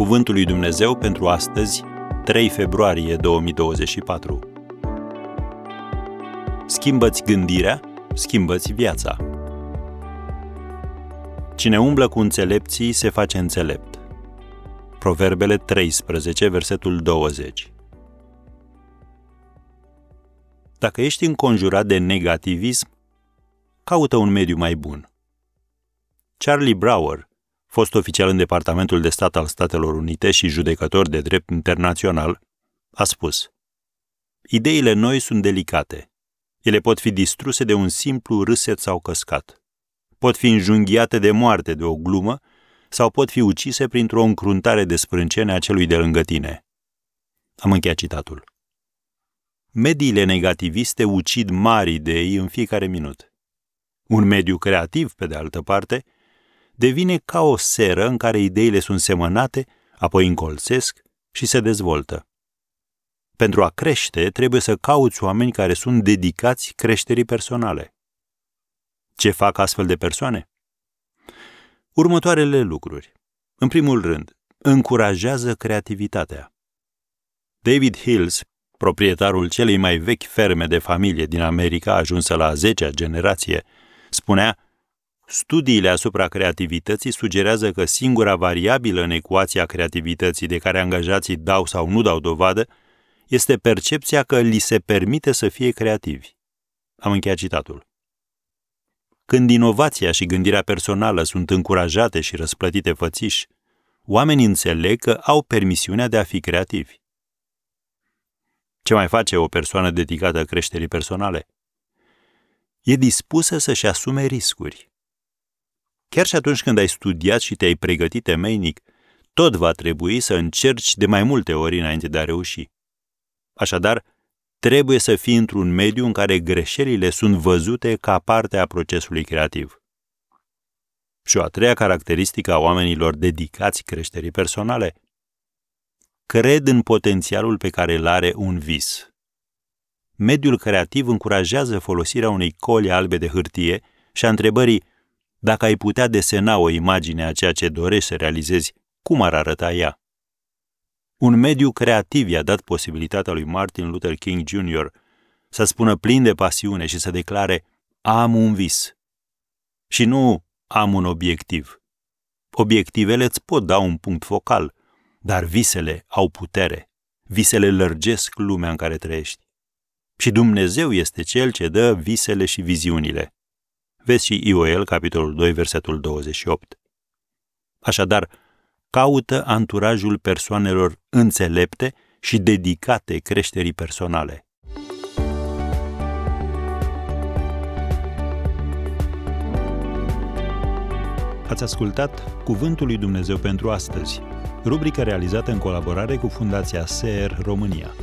Cuvântul lui Dumnezeu pentru astăzi, 3 februarie 2024. Schimbă-ți gândirea, schimbă-ți viața. Cine umblă cu înțelepții se face înțelept. Proverbele 13, versetul 20. Dacă ești înconjurat de negativism, caută un mediu mai bun. Charlie Brower, fost oficial în Departamentul de Stat al Statelor Unite și judecător de drept internațional, a spus Ideile noi sunt delicate. Ele pot fi distruse de un simplu râset sau căscat. Pot fi înjunghiate de moarte de o glumă sau pot fi ucise printr-o încruntare de sprâncene a celui de lângă tine. Am încheiat citatul. Mediile negativiste ucid mari idei în fiecare minut. Un mediu creativ, pe de altă parte, devine ca o seră în care ideile sunt semănate, apoi încolțesc și se dezvoltă. Pentru a crește, trebuie să cauți oameni care sunt dedicați creșterii personale. Ce fac astfel de persoane? Următoarele lucruri. În primul rând, încurajează creativitatea. David Hills, proprietarul celei mai vechi ferme de familie din America, ajunsă la a zecea generație, spunea Studiile asupra creativității sugerează că singura variabilă în ecuația creativității de care angajații dau sau nu dau dovadă este percepția că li se permite să fie creativi. Am încheiat citatul. Când inovația și gândirea personală sunt încurajate și răsplătite fățiși, oamenii înțeleg că au permisiunea de a fi creativi. Ce mai face o persoană dedicată creșterii personale? E dispusă să-și asume riscuri. Chiar și atunci când ai studiat și te-ai pregătit temeinic, tot va trebui să încerci de mai multe ori înainte de a reuși. Așadar, trebuie să fii într-un mediu în care greșelile sunt văzute ca parte a procesului creativ. Și o a treia caracteristică a oamenilor dedicați creșterii personale, cred în potențialul pe care îl are un vis. Mediul creativ încurajează folosirea unei coli albe de hârtie și a întrebării dacă ai putea desena o imagine a ceea ce dorești să realizezi, cum ar arăta ea? Un mediu creativ i-a dat posibilitatea lui Martin Luther King Jr. să spună plin de pasiune și să declare am un vis. Și nu am un obiectiv. Obiectivele îți pot da un punct focal, dar visele au putere. Visele lărgesc lumea în care trăiești. Și Dumnezeu este Cel ce dă visele și viziunile. Vezi și Ioel, capitolul 2, versetul 28. Așadar, caută anturajul persoanelor înțelepte și dedicate creșterii personale. Ați ascultat Cuvântul lui Dumnezeu pentru astăzi, rubrica realizată în colaborare cu Fundația SER România.